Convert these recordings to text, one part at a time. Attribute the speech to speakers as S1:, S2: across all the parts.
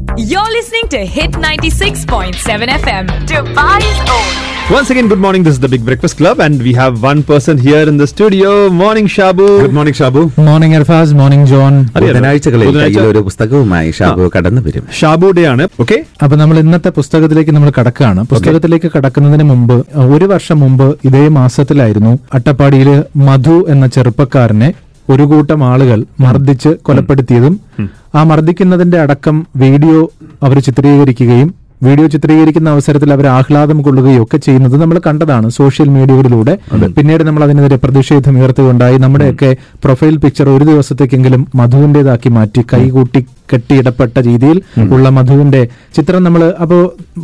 S1: You're listening to Hit 96.7 FM, Dubai's own.
S2: Once again, good morning. This is the Big Breakfast Club, and we have one person here in the studio. Morning, Shabu.
S3: Morning Shabu
S4: morning Arfaz morning John
S2: അറിയാലോ.
S3: ബുധനാഴ്ചകളിൽ
S2: ബുധനാഴ്ച
S3: കയ്യിൽ ഒരു പുസ്തകവുമായി ഷാബു കടന്നു വരും
S2: Shabu day ആണ് okay
S4: അപ്പൊ നമ്മൾ ഇന്നത്തെ പുസ്തകത്തിലേക്ക് നമ്മൾ കടക്കുകയാണ് പുസ്തകത്തിലേക്ക് കടക്കുന്നതിന് മുമ്പ് ഒരു വർഷം മുമ്പ് ഇതേ മാസത്തിലായിരുന്നു അട്ടപ്പാടിയിൽ മധു എന്ന ചെറുപ്പക്കാരനെ ഒരു കൂട്ടം ആളുകൾ മർദ്ദിച്ച് കൊലപ്പെടുത്തിയതും ആ മർദ്ദിക്കുന്നതിന്റെ അടക്കം വീഡിയോ അവർ ചിത്രീകരിക്കുകയും വീഡിയോ ചിത്രീകരിക്കുന്ന അവസരത്തിൽ അവർ ആഹ്ലാദം കൊള്ളുകയൊക്കെ ചെയ്യുന്നത് നമ്മൾ കണ്ടതാണ് സോഷ്യൽ മീഡിയകളിലൂടെ. പിന്നീട് നമ്മൾ അതിനെതിരെ പ്രതിഷേധം ഉയർത്തുകയുണ്ടായി. നമ്മുടെയൊക്കെ പ്രൊഫൈൽ പിക്ചർ ഒരു ദിവസത്തേക്കെങ്കിലും മധുവിന്റേതാക്കി മാറ്റി കൈകൂട്ടി കെട്ടിയിടപ്പെട്ട രീതിയിൽ ഉള്ള മധുവിന്റെ ചിത്രം നമ്മൾ അപ്പോ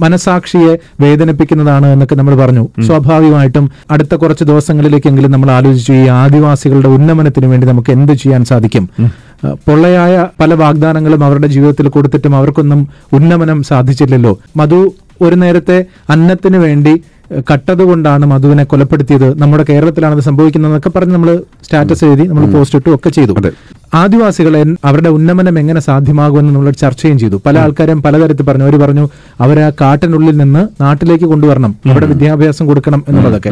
S4: മനസാക്ഷിയെ വേദനിപ്പിക്കുന്നതാണ് എന്നൊക്കെ നമ്മൾ പറഞ്ഞു. സ്വാഭാവികമായിട്ടും അടുത്ത കുറച്ച് ദിവസങ്ങളിലേക്കെങ്കിലും നമ്മൾ ആലോചിച്ചു ഈ ആദിവാസികളുടെ ഉന്നമനത്തിന് വേണ്ടി നമുക്ക് എന്ത് ചെയ്യാൻ സാധിക്കും? പൊള്ളയായ പല വാഗ്ദാനങ്ങളും അവരുടെ ജീവിതത്തിൽ കൊടുത്തിട്ടും അവർക്കൊന്നും ഉന്നമനം സാധിച്ചില്ലല്ലോ. മധു ഒരു നേരത്തെ അന്നത്തിന് വേണ്ടി കട്ടതുകൊണ്ടാണ് മധുവിനെ കൊലപ്പെടുത്തിയത്. നമ്മുടെ കേരളത്തിലാണ് അത് സംഭവിക്കുന്നതെന്നൊക്കെ പറഞ്ഞ് നമ്മൾ സ്റ്റാറ്റസ് എഴുതി നമ്മൾ പോസ്റ്റ് ഇട്ടു ഒക്കെ ചെയ്തു. ആദിവാസികളെ അവരുടെ ഉന്നമനം എങ്ങനെ സാധ്യമാകുമെന്നുള്ള ചർച്ചയും ചെയ്തു. പല ആൾക്കാരും പലതരത്തിൽ പറഞ്ഞു. അവർ പറഞ്ഞു അവരെ ആ കാട്ടിനുള്ളിൽ നിന്ന് നാട്ടിലേക്ക് കൊണ്ടുവരണം. അവിടെ വിദ്യാഭ്യാസം കൊടുക്കണം എന്നുള്ളതൊക്കെ.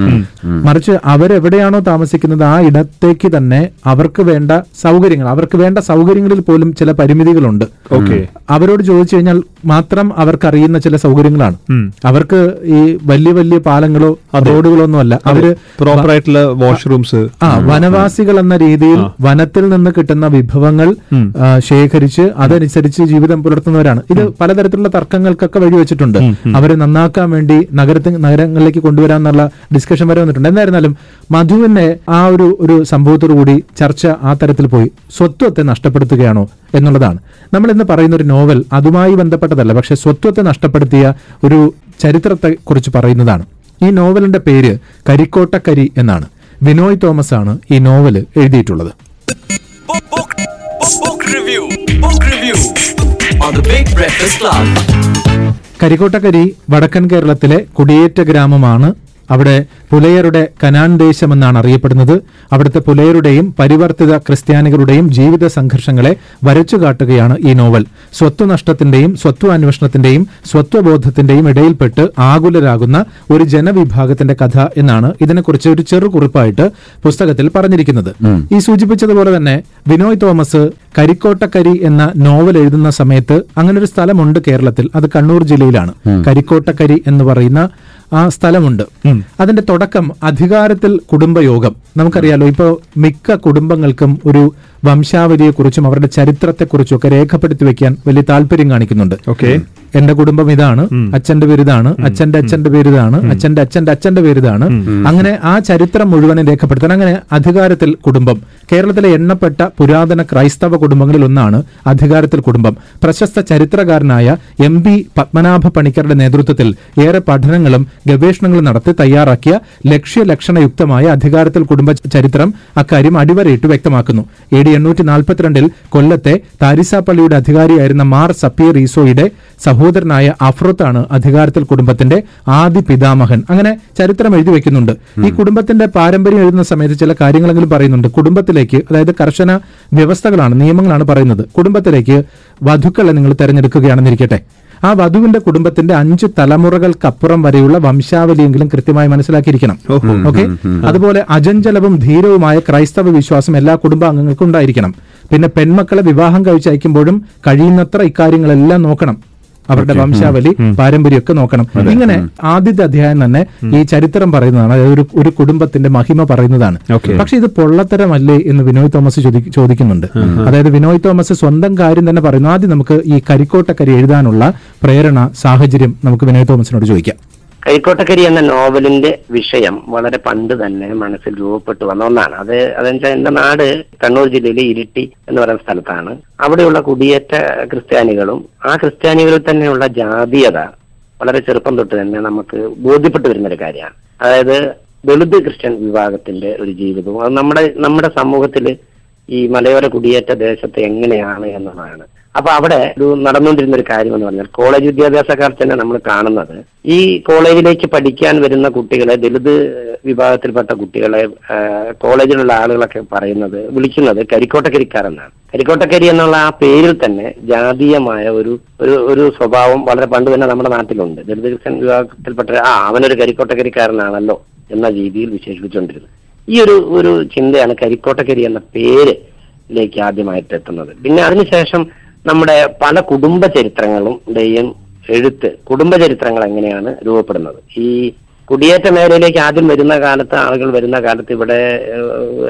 S4: മറിച്ച് അവരെവിടെയാണോ താമസിക്കുന്നത് ആ ഇടത്തേക്ക് തന്നെ അവർക്ക് വേണ്ട സൗകര്യങ്ങൾ അവർക്ക് വേണ്ട സൗകര്യങ്ങളിൽ പോലും ചില പരിമിതികളുണ്ട്.
S2: ഓക്കെ.
S4: അവരോട് ചോദിച്ചു കഴിഞ്ഞാൽ മാത്രം അവർക്ക് അറിയുന്ന ചില സൗകര്യങ്ങളാണ്. അവർക്ക് ഈ വലിയ വലിയ പാലങ്ങളോ റോഡുകളോ ഒന്നും അല്ല അവർ
S2: പ്രോപ്പർ ആയിട്ടുള്ള വാഷ്റൂംസ്
S4: ആ വനവാസികൾ എന്ന രീതിയിൽ വനത്തിൽ നിന്ന് കിട്ടുന്ന വിഭവങ്ങൾ ശേഖരിച്ച് അതനുസരിച്ച് ജീവിതം പുലർത്തുന്നവരാണ്. ഇത് പലതരത്തിലുള്ള തർക്കങ്ങൾക്കൊക്കെ വഴിവെച്ചിട്ടുണ്ട് അവരെ നന്നാക്കാൻ വേണ്ടി നഗരത്തിൽ നഗരങ്ങളിലേക്ക് കൊണ്ടുവരാൻ എന്നുള്ള ഡിസ്കഷൻ വരെ വന്നിട്ടുണ്ട്. എന്തായിരുന്നാലും മധുവിന്റെ ആ ഒരു ഒരു സംഭവത്തോടു കൂടി ചർച്ച ആ തരത്തിൽ പോയി. സ്വത്വത്തെ നഷ്ടപ്പെടുത്തുകയാണോ എന്നുള്ളതാണ്. നമ്മൾ ഇന്ന് പറയുന്ന ഒരു നോവൽ അതുമായി ബന്ധപ്പെട്ടതല്ല പക്ഷെ സ്വത്വത്തെ നഷ്ടപ്പെടുത്തിയ ഒരു ചരിത്രത്തെ കുറിച്ച് പറയുന്നതാണ്. ഈ നോവലിന്റെ പേര് കരിക്കോട്ടക്കരി എന്നാണ്. വിനോയ് തോമസ് ആണ് ഈ നോവൽ എഴുതിയിട്ടുള്ളത്.
S5: Review. Book review on the Big Breakfast Club.
S4: കരിക്കോട്ടക്കരി വടക്കൻ കേരളത്തിലെ കുടിയേറ്റ ഗ്രാമമാണ് അവിടെ പുലയരുടെ കനാൻ ദേശമെന്നാണ് അറിയപ്പെടുന്നത്. അവിടുത്തെ പുലയരുടെയും പരിവർത്തിത ക്രിസ്ത്യാനികളുടെയും ജീവിത സംഘർഷങ്ങളെ വരച്ചു കാട്ടുകയാണ് ഈ നോവൽ. സ്വത്വനഷ്ടത്തിന്റെയും സ്വത്വാന്വേഷണത്തിന്റെയും സ്വത്വബോധത്തിന്റെയും ഇടയിൽപ്പെട്ട് ആകുലരാകുന്ന ഒരു ജനവിഭാഗത്തിന്റെ കഥ എന്നാണ് ഇതിനെക്കുറിച്ച് ഒരു ചെറു കുറിപ്പായിട്ട് പുസ്തകത്തിൽ പറഞ്ഞിരിക്കുന്നത്. ഈ സൂചിപ്പിച്ചതുപോലെ തന്നെ വിനോയ് തോമസ് കരിക്കോട്ടക്കരി എന്ന നോവൽ എഴുതുന്ന സമയത്ത് അങ്ങനൊരു ഒരു സ്ഥലമുണ്ട് കേരളത്തിൽ. അത് കണ്ണൂർ ജില്ലയിലാണ്. കരിക്കോട്ടക്കരി എന്ന് പറയുന്ന ആ സ്ഥലമുണ്ട്. അതിന്റെ തുടക്കം അധികാരത്തിൽ കുടുംബയോഗം. നമുക്കറിയാലോ ഇപ്പോൾ മിക്ക കുടുംബങ്ങൾക്കും ഒരു വംശാവലിയെക്കുറിച്ചും അവരുടെ ചരിത്രത്തെക്കുറിച്ചും ഒക്കെ രേഖപ്പെടുത്തി വെക്കാൻ വലിയ താല്പര്യം കാണിക്കുന്നുണ്ട്.
S2: ഓക്കെ.
S4: എന്റെ കുടുംബം ഇതാണ് അച്ഛന്റെ പേരിതാണ് അച്ഛന്റെ അച്ഛന്റെ പേരിതാണ് അച്ഛന്റെ അച്ഛന്റെ അച്ഛന്റെ പേരിതാണ്. അങ്ങനെ ആ ചരിത്രം മുഴുവനും രേഖപ്പെടുത്താൻ അങ്ങനെ അധികാരത്തിൽ കുടുംബം. കേരളത്തിലെ എണ്ണപ്പെട്ട പുരാതന ക്രൈസ്തവ കുടുംബങ്ങളിൽ ഒന്നാണ് അധികാരത്തിൽ കുടുംബം. പ്രശസ്ത ചരിത്രകാരനായ എം ബി പത്മനാഭ പണിക്കരുടെ നേതൃത്വത്തിൽ ഏറെ പഠനങ്ങളും ഗവേഷണങ്ങളും നടത്തി തയ്യാറാക്കിയ ലക്ഷ്യലക്ഷണയുക്തമായ അധികാരത്തിൽ കുടുംബ ചരിത്രം അക്കാര്യം അടിവരയിട്ട് വ്യക്തമാക്കുന്നു. എ ഡി എണ്ണൂറ്റി നാൽപ്പത്തിരണ്ടിൽ കൊല്ലത്തെ താരിസാപ്പള്ളിയുടെ അധികാരിയായിരുന്ന മാർ സപ്പീർ ഈസോയുടെ സഹോദരനായ അഫ്രത്താണ് അധികാരത്തിൽ കുടുംബത്തിന്റെ ആദ്യ പിതാമഹൻ. അങ്ങനെ ചരിത്രം എഴുതി വെക്കുന്നുണ്ട്. ഈ കുടുംബത്തിന്റെ പാരമ്പര്യം എഴുതുന്ന സമയത്ത് ചില കാര്യങ്ങളെങ്കിലും പറയുന്നുണ്ട്. കുടുംബത്തിലേക്ക് അതായത് കർശന വ്യവസ്ഥകളാണ് നിയമങ്ങളാണ് പറയുന്നത്. കുടുംബത്തിലേക്ക് വധുക്കളെ നിങ്ങൾ തെരഞ്ഞെടുക്കുകയാണെന്നിരിക്കട്ടെ. ആ വധുവിന്റെ കുടുംബത്തിന്റെ അഞ്ച് തലമുറകൾക്കപ്പുറം വരെയുള്ള വംശാവലിയെങ്കിലും കൃത്യമായി മനസ്സിലാക്കിയിരിക്കണം. ഓക്കെ? അതുപോലെ അജഞ്ചലവും ധീരവുമായ ക്രൈസ്തവ വിശ്വാസം എല്ലാ കുടുംബാംഗങ്ങൾക്കും ഉണ്ടായിരിക്കണം. പിന്നെ പെൺമക്കളെ വിവാഹം കഴിച്ചയക്കുമ്പോഴും കഴിയുന്നത്ര ഇക്കാര്യങ്ങളെല്ലാം നോക്കണം. അവരുടെ വംശാവലി പാരമ്പര്യമൊക്കെ നോക്കണം. ഇങ്ങനെ ആദ്യത്തെ അധ്യായം തന്നെ ഈ ചരിത്രം പറയുന്നതാണ്. അതായത് ഒരു ഒരു കുടുംബത്തിന്റെ മഹിമ പറയുന്നതാണ്. പക്ഷെ ഇത് പൊള്ളത്തരമല്ലേ എന്ന് വിനോയ് തോമസ് ചോദിക്കുന്നുണ്ട്. അതായത് വിനോയ് തോമസ് സ്വന്തം കാര്യം തന്നെ പറയുന്നു. ആദ്യം നമുക്ക് ഈ കരിക്കോട്ടക്കരി എഴുതാനുള്ള പ്രേരണ സാഹചര്യം നമുക്ക് വിനോയ് തോമസിനോട് ചോദിക്കാം.
S6: കരിക്കോട്ടക്കരി എന്ന നോവലിന്റെ വിഷയം വളരെ പണ്ട് തന്നെ മനസ്സിൽ രൂപപ്പെട്ടു വന്ന ഒന്നാണ്. അത് അതെന്നുവെച്ചാൽ എന്റെ നാട് കണ്ണൂർ ജില്ലയിലെ ഇരിട്ടി എന്ന് പറയുന്ന സ്ഥലത്താണ്. അവിടെയുള്ള കുടിയേറ്റ ക്രിസ്ത്യാനികളും ആ ക്രിസ്ത്യാനികളിൽ തന്നെയുള്ള ജാതീയത വളരെ ചെറുപ്പം തൊട്ട് തന്നെ നമുക്ക് ബോധ്യപ്പെട്ടു വരുന്ന ഒരു കാര്യമാണ്. അതായത് ദളിത് ക്രിസ്ത്യൻ വിഭാഗത്തിന്റെ ഒരു ജീവിതവും അത് നമ്മുടെ നമ്മുടെ സമൂഹത്തിൽ ഈ മലയോര കുടിയേറ്റ ദേശത്ത് എങ്ങനെയാണ് എന്നതാണ് അപ്പൊ അവിടെ ഒരു നടന്നുകൊണ്ടിരുന്ന ഒരു കാര്യം എന്ന് പറഞ്ഞാൽ കോളേജ് വിദ്യാഭ്യാസക്കാർ തന്നെ നമ്മൾ കാണുന്നത്. ഈ കോളേജിലേക്ക് പഠിക്കാൻ വരുന്ന കുട്ടികളെ ദളിത് വിഭാഗത്തിൽപ്പെട്ട കുട്ടികളെ കോളേജിലുള്ള ആളുകളൊക്കെ പറയുന്നത് വിളിക്കുന്നത് കരിക്കോട്ടക്കരിക്കാരെന്നാണ്. കരിക്കോട്ടക്കരി എന്നുള്ള ആ പേരിൽ തന്നെ ജാതീയമായ ഒരു ഒരു ഒരു സ്വഭാവം വളരെ പണ്ട് തന്നെ നമ്മുടെ നാട്ടിലുണ്ട്. ദളിത് ക്രിസ്ത്യൻ വിഭാഗത്തിൽപ്പെട്ട ആ അവനൊരു കരിക്കോട്ടക്കരിക്കാരനാണല്ലോ എന്ന രീതിയിൽ വിശേഷിപ്പിച്ചുകൊണ്ടിരുന്നത്. ഈ ഒരു ഒരു ചിന്തയാണ് കരിക്കോട്ടക്കരി എന്ന പേരിലേക്ക് ആദ്യമായിട്ട് എത്തുന്നത്. പിന്നെ അതിനുശേഷം നമ്മുടെ പല കുടുംബ ചരിത്രങ്ങളുടെയും എഴുത്ത് കുടുംബ ചരിത്രങ്ങൾ എങ്ങനെയാണ് രൂപപ്പെടുന്നത്? ഈ കുടിയേറ്റ മേഖലയിലേക്ക് ആദ്യം വരുന്ന കാലത്ത് ആളുകൾ വരുന്ന കാലത്ത് ഇവിടെ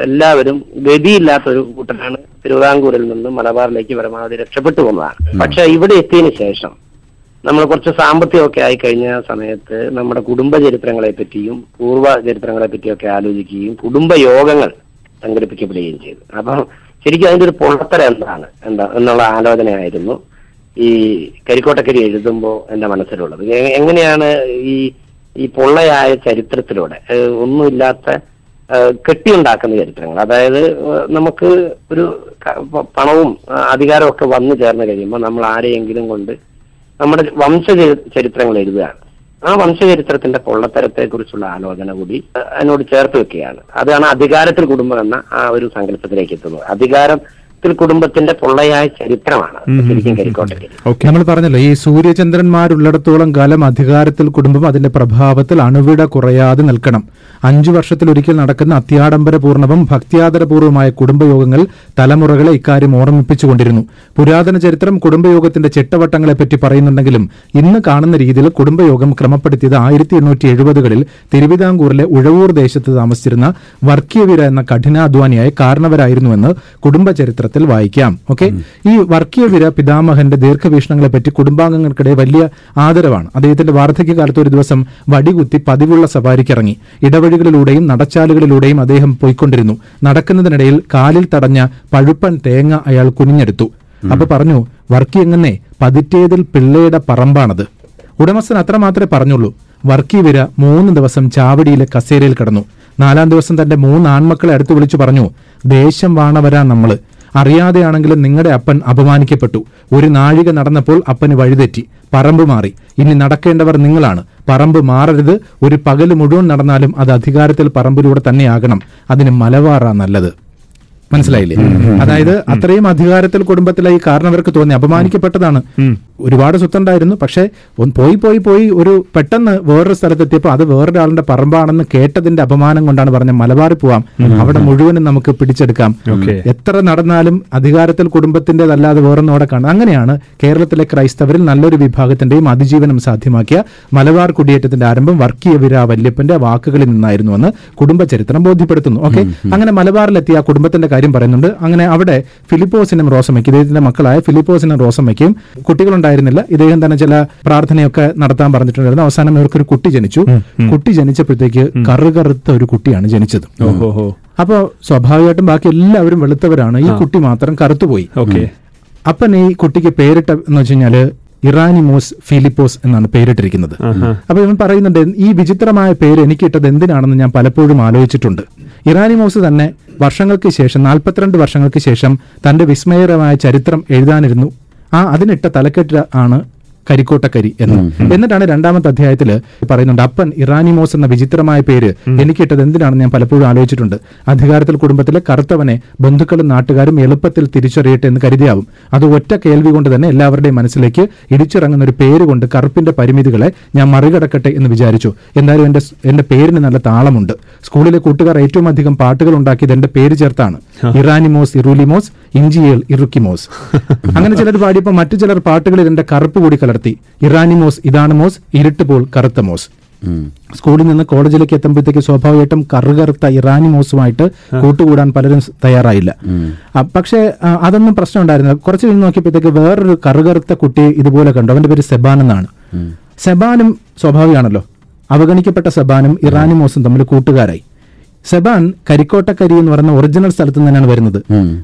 S6: എല്ലാവരും ഗതിയില്ലാത്ത ഒരു കൂട്ടനാണ് തിരുവിതാംകൂറിൽ നിന്നും മലബാറിലേക്ക് പരമാവധി രക്ഷപ്പെട്ടു പോകുന്നതാണ്. പക്ഷെ ഇവിടെ എത്തിയതിനു ശേഷം നമ്മൾ കുറച്ച് സാമ്പത്തികമൊക്കെ ആയി കഴിഞ്ഞ സമയത്ത് നമ്മുടെ കുടുംബ ചരിത്രങ്ങളെ പറ്റിയും പൂർവ ചരിത്രങ്ങളെ പറ്റിയൊക്കെ ആലോചിക്കുകയും കുടുംബ യോഗങ്ങൾ സംഘടിപ്പിക്കപ്പെടുകയും ചെയ്തു. അപ്പം ശരിക്കും അതിന്റെ ഒരു പൊള്ളത്തര എന്താണ്? എന്താ എന്നുള്ള ആലോചനയായിരുന്നു ഈ കരിക്കോട്ടക്കരി എഴുതുമ്പോൾ എന്റെ മനസ്സിലുള്ളത്. എങ്ങനെയാണ് ഈ ഈ പൊള്ളയായ ചരിത്രത്തിലൂടെ ഒന്നുമില്ലാത്ത കെട്ടിയുണ്ടാക്കുന്ന ചരിത്രങ്ങൾ? അതായത് നമുക്ക് ഒരു പണവും അധികാരവും ഒക്കെ വന്നു ചേർന്ന് കഴിയുമ്പോൾ നമ്മൾ ആരെയെങ്കിലും കൊണ്ട് നമ്മുടെ വംശ ചരിത്രങ്ങൾ എഴുതുകയാണ്. ആ വംശചരിത്രത്തിന്റെ പൊള്ളത്തരത്തെ കുറിച്ചുള്ള ആലോചന കൂടി അതിനോട് ചേർത്ത് വെക്കുകയാണ്. അതാണ് അധികാരത്തിൽ കുടുംബം എന്ന ആ ഒരു സങ്കല്പത്തിലേക്ക് എത്തുന്നത്. അധികാരത്തിൽ കുടുംബത്തിന്റെ പൊള്ളയായ ചരിത്രമാണ്. ശരിക്കും
S4: നമ്മൾ പറഞ്ഞല്ലോ ഈ സൂര്യചന്ദ്രന്മാരുള്ളിടത്തോളം കാലം അധികാരത്തിൽ കുടുംബം അതിന്റെ പ്രഭാവത്തിൽ അണുവിട കുറയാതെ നിൽക്കണം. അഞ്ചു വർഷത്തിലൊരിക്കൽ നടക്കുന്ന അത്യാഡംബരപൂർണവും ഭക്തിയാദരപൂർവമായ കുടുംബയോഗങ്ങൾ തലമുറകളെ ഇക്കാര്യം ഓർമ്മിപ്പിച്ചുകൊണ്ടിരുന്നു. പുരാതന ചരിത്രം കുടുംബയോഗത്തിന്റെ ചിട്ടവട്ടങ്ങളെ പറ്റി പറയുന്നുണ്ടെങ്കിലും ഇന്ന് കാണുന്ന രീതിയിൽ കുടുംബയോഗം ക്രമപ്പെടുത്തിയത് ആയിരത്തി എണ്ണൂറ്റി എഴുപതുകളിൽ തിരുവിതാംകൂറിലെ ഉഴവൂർ ദേശത്ത് താമസിച്ചിരുന്ന വർക്കിയവീര എന്ന കഠിനാധ്വാനിയായ കാരണവരായിരുന്നുവെന്ന് കുടുംബ ചരിത്രത്തിൽ വായിക്കാം. ഓക്കെ ഈ വർക്കീയവീര പിതാമഹന്റെ ദീർഘവീക്ഷണങ്ങളെ പറ്റി കുടുംബാംഗങ്ങൾക്കിടെ വലിയ ആദരവാണ്. അദ്ദേഹത്തിന്റെ വാർദ്ധക്യകാലത്ത് ഒരു ദിവസം വടികുത്തി പതിവുള്ള സവാരിക്കിറങ്ങി ഇടവഴികളിലൂടെയും നടച്ചാലുകളിലൂടെയും അദ്ദേഹം പോയിക്കൊണ്ടിരുന്നു. നടക്കുന്നതിനിടയിൽ കാലിൽ തടഞ്ഞ പഴുപ്പൻ തേങ്ങ അയാൾ കുനിഞ്ഞെടുത്തു. അപ്പൊ പറഞ്ഞു വർക്കി എങ്ങനെ പതിറ്റേതിൽ പിള്ളയുടെ പറമ്പാണത്. ഉടമസ്ഥൻ അത്ര മാത്രമേ പറഞ്ഞുള്ളൂ. വർക്കീവിര മൂന്ന് ദിവസം ചാവടിയിലെ കസേരയിൽ കിടന്നു. നാലാം ദിവസം തന്റെ മൂന്ന് ആൺമക്കളെ അടുത്ത് വിളിച്ചു പറഞ്ഞു ദേശം വാണവരാ നമ്മൾ. അറിയാതെയാണെങ്കിലും നിങ്ങളുടെ അപ്പൻ അപമാനിക്കപ്പെട്ടു. ഒരു നാഴിക നടന്നപ്പോൾ അപ്പന് വഴിതെറ്റി. പറമ്പ് മാറി. ഇനി നടക്കേണ്ടവർ നിങ്ങളാണ്. പറമ്പ് മാറരുത്. ഒരു പകൽ മുഴുവൻ നടന്നാലും അത് അധികാരത്തിൽ പറമ്പിലൂടെ തന്നെയാകണം അതിന് മലവാറാ നല്ലത്. മനസ്സിലായില്ലേ? അതായത് അത്രയും അധികാരത്തിൽ കുടുംബത്തിലായി ഈ കാരണവർക്ക് തോന്നി. അപമാനിക്കപ്പെട്ടതാണ്. ഒരുപാട് സ്വത്തുണ്ടായിരുന്നു. പക്ഷേ പോയി പോയി പോയി ഒരു പെട്ടെന്ന് വേറൊരു സ്ഥലത്തെത്തിയപ്പോൾ അത് വേറൊരാളുടെ പറമ്പാണെന്ന് കേട്ടതിന്റെ അപമാനം കൊണ്ടാണ് പറഞ്ഞ മലബാറിൽ പോവാം. അവിടെ മുഴുവനും നമുക്ക് പിടിച്ചെടുക്കാം. എത്ര നടന്നാലും അധികാരത്തിൽ കുടുംബത്തിന്റെതല്ലാതെ വേറൊന്നും അവിടെ കാണാം. അങ്ങനെയാണ് കേരളത്തിലെ ക്രൈസ്തവരിൽ നല്ലൊരു വിഭാഗത്തിന്റെയും അതിജീവനം സാധ്യമാക്കിയ മലബാർ കുടിയേറ്റത്തിന്റെ ആരംഭം വർക്കീയ വിരാ വല്യപ്പന്റെ വാക്കുകളിൽ നിന്നായിരുന്നു എന്ന് കുടുംബചരിത്രം ബോധ്യപ്പെടുത്തുന്നു. ഓക്കെ? അങ്ങനെ മലബാറിലെത്തിയ ആ കുടുംബത്തിന്റെ കാര്യം പറയുന്നുണ്ട്. അങ്ങനെ അവിടെ ഫിലിപ്പോസിനും റോസമ്മയ്ക്കും ഇദ്ദേഹത്തിന്റെ മക്കളായ ഫിലിപ്പോസിനും റോസമ്മയ്ക്കും കുട്ടികളുണ്ടായിരുന്നില്ല ഇദ്ദേഹം തന്നെ ചില പ്രാർത്ഥനയൊക്കെ നടത്താൻ പറഞ്ഞിട്ടുണ്ടായിരുന്നു. അവസാനം ഇവർക്കൊരു കുട്ടി ജനിച്ചു. കുട്ടി ജനിച്ചപ്പോഴത്തേക്ക് കറുകറുത്ത ഒരു കുട്ടിയാണ് ജനിച്ചത്.
S2: അപ്പോൾ
S4: അപ്പോ സ്വാഭാവികമായിട്ടും ബാക്കി എല്ലാവരും വെളുത്തവരാണ്. ഈ കുട്ടി മാത്രം കറുത്തുപോയി.
S2: ഓക്കെ.
S4: അപ്പൻ ഈ കുട്ടിക്ക് പേരിട്ട എന്ന് വെച്ച് കഴിഞ്ഞാൽ ഇറാനിമോസ് ഫിലിപ്പോസ് എന്നാണ് പേരിട്ടിരിക്കുന്നത്. അപ്പൊ ഇവൻ പറയുന്നുണ്ട് ഈ വിചിത്രമായ പേര് എനിക്ക് ഇട്ടത് എന്തിനാണെന്ന് ഞാൻ പലപ്പോഴും ആലോചിച്ചിട്ടുണ്ട്. ഇറാനിമോസ് തന്നെ വർഷങ്ങൾക്ക് ശേഷം നാൽപ്പത്തിരണ്ട് വർഷങ്ങൾക്ക് ശേഷം തന്റെ വിസ്മയകരമായ ചരിത്രം എഴുതാനിരുന്നു. ആ അതിനിട്ട തലക്കെട്ട് ആണ് കരിക്കോട്ടക്കരി എന്ന്. എന്നിട്ടാണ് രണ്ടാമത്തെ അധ്യായത്തിൽ പറയുന്നുണ്ട് അപ്പൻ ഇറാനിമോസ് എന്ന വിചിത്രമായ പേര് എനിക്കിട്ടത് എന്തിനാണെന്ന് ഞാൻ പലപ്പോഴും ആലോചിച്ചിട്ടുണ്ട്. അധികാരത്തിൽ കുടുംബത്തിലെ കറുത്തവനെ ബന്ധുക്കളും നാട്ടുകാരും എളുപ്പത്തിൽ തിരിച്ചറിയട്ടെ എന്ന് കരുതിയാവും. അത് ഒറ്റ കേൾവി കൊണ്ട് തന്നെ എല്ലാവരുടെയും മനസ്സിലേക്ക് ഇടിച്ചിറങ്ങുന്ന ഒരു പേര് കൊണ്ട് കറുപ്പിന്റെ പരിമിതികളെ ഞാൻ മറികടക്കട്ടെ എന്ന് വിചാരിച്ചു. എന്തായാലും എന്റെ എന്റെ പേരിന് നല്ല താളമുണ്ട്. സ്കൂളിലെ കൂട്ടുകാർ ഏറ്റവും അധികം പാട്ടുകൾ ഉണ്ടാക്കിയത് എന്റെ പേര് ചേർത്താണ്. ഇറാനിമോസ് ഇറുലിമോസ് ഇഞ്ചിയേൽ ഇറുക്കിമോസ്. അങ്ങനെ ചിലർ പാടിയപ്പോൾ മറ്റു ചിലർ പാട്ടുകളിൽ എന്റെ കറുപ്പ് കൂടി കലർത്തി ഇറാനിമോസ് ഇതാണ് മോസ് ഇരുട്ട് പോൽ കറുത്ത മോസ്. സ്കൂളിൽ നിന്ന് കോളേജിലേക്ക് എത്തുമ്പോഴത്തേക്ക് സ്വാഭാവികമായിട്ടും കറുകറുത്ത ഇറാനിമോസുമായിട്ട് കൂട്ടുകൂടാൻ പലരും തയ്യാറായില്ല. പക്ഷേ അതൊന്നും പ്രശ്നം ഉണ്ടായിരുന്നില്ല കുറച്ച് കഴിഞ്ഞ് നോക്കിയപ്പോഴത്തേക്ക് വേറൊരു കറുകറുത്ത കുട്ടിയെ ഇതുപോലെ കണ്ടു. അവന്റെ പേര് സെബാൻ എന്നാണ്. സെബാനും സ്വാഭാവികമാണല്ലോ. അവഗണിക്കപ്പെട്ട സെബാനും ഇറാനി മോസും തമ്മിൽ കൂട്ടുകാരായി. സെബാൻ കരിക്കോട്ടക്കരി എന്ന് പറയുന്ന ഒറിജിനൽ സ്ഥലത്ത് തന്നെയാണ് വരുന്നത്.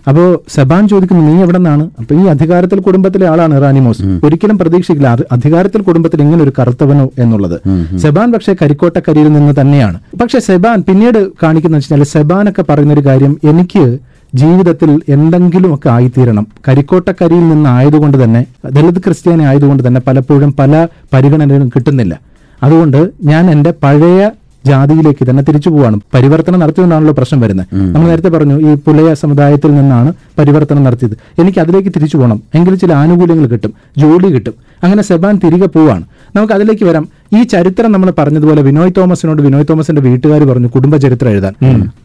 S4: അപ്പോ സെബാൻ ചോദിക്കുന്നു നീ എവിടെ നിന്നാണ് അപ്പൊ ഈ അധികാരത്തിൽ കുടുംബത്തിലെ ആളാണ് ഇറാനിമോസ്. ഒരിക്കലും പ്രതീക്ഷിക്കില്ല. അധികാരത്തിൽ കുടുംബത്തിൽ ഇങ്ങനെ ഒരു കറുത്തവനോ എന്നുള്ളത്. സെബാൻ പക്ഷേ കരിക്കോട്ടക്കരിയിൽ നിന്ന് തന്നെയാണ്. പക്ഷെ സെബാൻ പിന്നീട് കാണിക്കുന്ന വെച്ചാൽ സെബാൻ ഒക്കെ പറയുന്ന ഒരു കാര്യം എനിക്ക് ജീവിതത്തിൽ എന്തെങ്കിലുമൊക്കെ ആയിത്തീരണം. കരിക്കോട്ടക്കരിയിൽ നിന്നായതുകൊണ്ട് തന്നെ ദളിത് ക്രിസ്ത്യാനി ആയതുകൊണ്ട് തന്നെ പലപ്പോഴും പല പരിഗണനകളും കിട്ടുന്നില്ല. അതുകൊണ്ട് ഞാൻ എന്റെ പഴയ ജാതിയിലേക്ക് തന്നെ തിരിച്ചു പോവാണ്. പരിവർത്തനം നടത്തിയതുകൊണ്ടാണല്ലോ പ്രശ്നം വരുന്നത്. നമ്മൾ നേരത്തെ പറഞ്ഞു ഈ പുലയ സമുദായത്തിൽ നിന്നാണ് പരിവർത്തനം നടത്തിയത്. എനിക്ക് അതിലേക്ക് തിരിച്ചു പോകണം എങ്കിൽ ചില ആനുകൂല്യങ്ങൾ കിട്ടും. ജോലി കിട്ടും. അങ്ങനെ സെബാൻ തിരികെ പോവാണ്. നമുക്ക് അതിലേക്ക് വരാം. ഈ ചരിത്രം നമ്മൾ പറഞ്ഞതുപോലെ വിനോയ് തോമസിനോട് വിനോയ് തോമസിന്റെ വീട്ടുകാർ പറഞ്ഞു കുടുംബചരിത്രം എഴുതാൻ.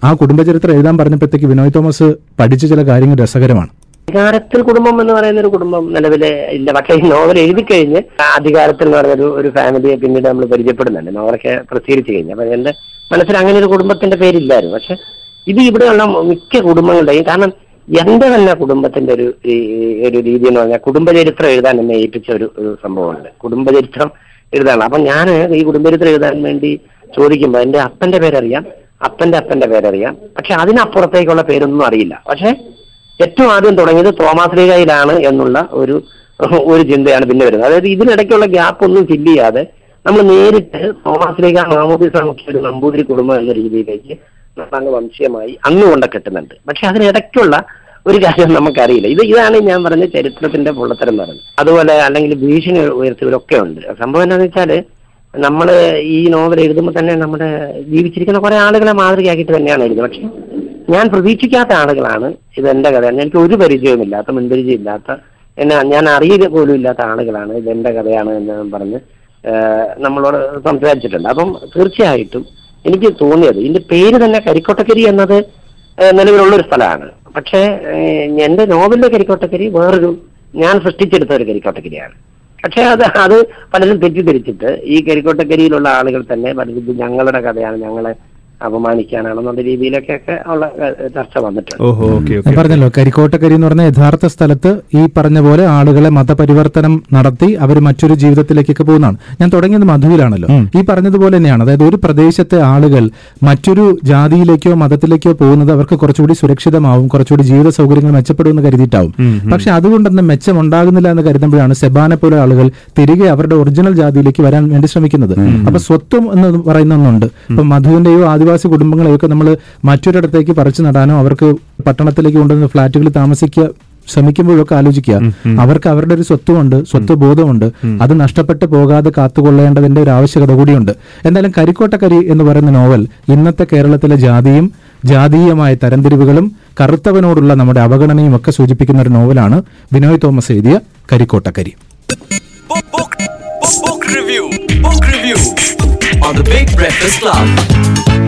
S4: ആ കുടുംബചരിത്രം എഴുതാൻ പറഞ്ഞപ്പോഴത്തേക്ക് വിനോയ് തോമസ് പഠിച്ച ചില കാര്യങ്ങൾ രസകരമാണ്.
S6: അധികാരത്തിൽ കുടുംബം എന്ന് പറയുന്ന ഒരു കുടുംബം നിലവിലെ ഇല്ല. പക്ഷേ ഈ നോവൽ എഴുതി കഴിഞ്ഞ് അധികാരത്തിൽ എന്ന് ഒരു ഫാമിലിയെ പിന്നീട് നമ്മൾ പരിചയപ്പെടുന്നുണ്ട്. നോവലൊക്കെ പ്രസിദ്ധീകരിച്ചു കഴിഞ്ഞു. അപ്പൊ എന്റെ മനസ്സിൽ അങ്ങനെ ഒരു കുടുംബത്തിന്റെ പേരില്ലായിരുന്നു. പക്ഷെ ഇത് ഇവിടെയുള്ള മിക്ക കുടുംബങ്ങളുടെയും കാരണം എന്റെ തന്നെ കുടുംബത്തിന്റെ ഒരു ഒരു രീതി എന്ന് പറഞ്ഞാൽ കുടുംബചരിത്രം എഴുതാൻ എന്നെ ഏൽപ്പിച്ച ഒരു ഒരു സംഭവമുണ്ട്. കുടുംബചരിത്രം എഴുതാനുള്ള. അപ്പൊ ഞാൻ ഈ കുടുംബചരിത്രം എഴുതാൻ വേണ്ടി ചോദിക്കുമ്പോൾ എന്റെ അപ്പന്റെ പേരറിയാം അപ്പന്റെ അപ്പന്റെ പേരറിയാം. പക്ഷെ അതിനപ്പുറത്തേക്കുള്ള പേരൊന്നും അറിയില്ല. പക്ഷെ ഏറ്റവും ആദ്യം തുടങ്ങിയത് തോമാശ്രീകയിലാണ് എന്നുള്ള ഒരു ഒരു ചിന്തയാണ് പിന്നെ വരുന്നത്. അതായത് ഇതിനിടയ്ക്കുള്ള ഗ്യാപ്പ് ഒന്നും ഫില്ല് ചെയ്യാതെ നമ്മൾ നേരിട്ട് തോമാശ്രീക മാമോദിസ മുഖ്യ ഒരു നമ്പൂതിരി കുടുംബം എന്ന രീതിയിലേക്ക് നമ്മൾ അങ്ങ് വംശീയമായി അങ്ങ് കൊണ്ട കെട്ടുന്നുണ്ട്. പക്ഷെ അതിനിടയ്ക്കുള്ള ഒരു കാര്യം നമുക്കറിയില്ല. ഇത് ഇതാണ് ഞാൻ പറഞ്ഞ ചരിത്രത്തിന്റെ പൊള്ളത്തരം പറയുന്നത്. അതുപോലെ അല്ലെങ്കിൽ ഭീഷണി ഉയർത്തിയവരൊക്കെ ഉണ്ട്. സംഭവം എന്താണെന്ന് വെച്ചാൽ നമ്മൾ ഈ നോവൽ എഴുതുമ്പോൾ തന്നെ നമ്മുടെ ജീവിച്ചിരിക്കുന്ന കുറെ ആളുകളെ മാതൃകയാക്കിയിട്ട് തന്നെയാണ് എഴുതുന്നത്. പക്ഷെ ഞാൻ പ്രതീക്ഷിക്കാത്ത ആളുകളാണ് ഇത് എന്റെ കഥയാണ് എനിക്ക് ഒരു പരിചയവുമില്ലാത്ത മുൻപരിചയം ഇല്ലാത്ത എന്നെ ഞാൻ അറിയുക പോലും ഇല്ലാത്ത ആളുകളാണ് ഇത് എന്റെ കഥയാണ് എന്ന് പറഞ്ഞ് നമ്മളോട് സംസാരിച്ചിട്ടുണ്ട്. അപ്പം തീർച്ചയായിട്ടും എനിക്ക് തോന്നിയത് ഇതിന്റെ പേര് തന്നെ കരിക്കോട്ടക്കരി എന്നത് നിലവിലുള്ള ഒരു സ്ഥലമാണ്. പക്ഷേ എന്റെ നോവലിലെ കരിക്കോട്ടക്കരി വേറൊരു ഞാൻ സൃഷ്ടിച്ചെടുത്ത ഒരു കരിക്കോട്ടക്കരിയാണ്. പക്ഷേ അത് അത് പലരും തെറ്റിദ്ധരിച്ചിട്ട് ഈ കരിക്കോട്ടക്കരിയിലുള്ള ആളുകൾ തന്നെ പലരും ഞങ്ങളുടെ കഥയാണ് ഞങ്ങളെ അപമാനിക്കാനാണെന്നുള്ള രീതിയിലൊക്കെ ഒക്കെ ഉള്ള ചർച്ച വന്നിട്ടുണ്ട്.
S4: പറഞ്ഞല്ലോ കരിക്കോട്ടക്കരി എന്ന് പറഞ്ഞ യഥാർത്ഥ സ്ഥലത്ത് ഈ പറഞ്ഞ പോലെ ആളുകളെ മതപരിവർത്തനം നടത്തി അവർ മറ്റൊരു ജീവിതത്തിലേക്കൊക്കെ പോകുന്നതാണ്. ഞാൻ തുടങ്ങിയത് മധുവിലാണല്ലോ. ഈ പറഞ്ഞതുപോലെ തന്നെയാണ്. അതായത് ഒരു പ്രദേശത്തെ ആളുകൾ മറ്റൊരു ജാതിയിലേക്കോ മതത്തിലേക്കോ പോകുന്നത് അവർക്ക് കുറച്ചുകൂടി സുരക്ഷിതമാവും കുറച്ചുകൂടി ജീവിത സൗകര്യങ്ങൾ മെച്ചപ്പെടുമെന്ന് കരുതിയിട്ടാവും. പക്ഷെ അതുകൊണ്ടൊന്നും മെച്ചം ഉണ്ടാകുന്നില്ല എന്ന് കരുതുമ്പോഴാണ് സെബാനെ പോലെ ആളുകൾ തിരികെ അവരുടെ ഒറിജിനൽ ജാതിയിലേക്ക് വരാൻ വേണ്ടി ശ്രമിക്കുന്നത്. അപ്പൊ സ്വത്വം എന്ന് പറയുന്ന ഒന്നുണ്ട് ഇപ്പൊ മധുവിന്റെയോ ആദിവാസി കുടുംബങ്ങളെയോ ഒക്കെ നമ്മൾ മറ്റൊരിടത്തേക്ക് പറിച്ചു നടാനോ അവർക്ക് പട്ടണത്തിലേക്ക് കൊണ്ടുവന്ന് ഫ്ളാറ്റുകളിൽ താമസിക്കുക ശ്രമിക്കുമ്പോഴൊക്കെ ആലോചിക്കുക. അവർക്ക് അവരുടെ ഒരു സ്വത്തുമുണ്ട് സ്വത്ത് ബോധമുണ്ട്. അത് നഷ്ടപ്പെട്ടു പോകാതെ കാത്തുകൊള്ളേണ്ടതിന്റെ ഒരു ആവശ്യകത കൂടിയുണ്ട്. എന്തായാലും കരിക്കോട്ടക്കരി എന്ന് പറയുന്ന നോവൽ ഇന്നത്തെ കേരളത്തിലെ ജാതിയും ജാതീയമായ തരംതിരിവുകളും കറുത്തവനോടുള്ള നമ്മുടെ അവഗണനയും ഒക്കെ സൂചിപ്പിക്കുന്ന ഒരു നോവലാണ് വിനോയ് തോമസ് എഴുതിയ കരിക്കോട്ടക്കരി.
S5: Book review. On the Big Breakfast Club.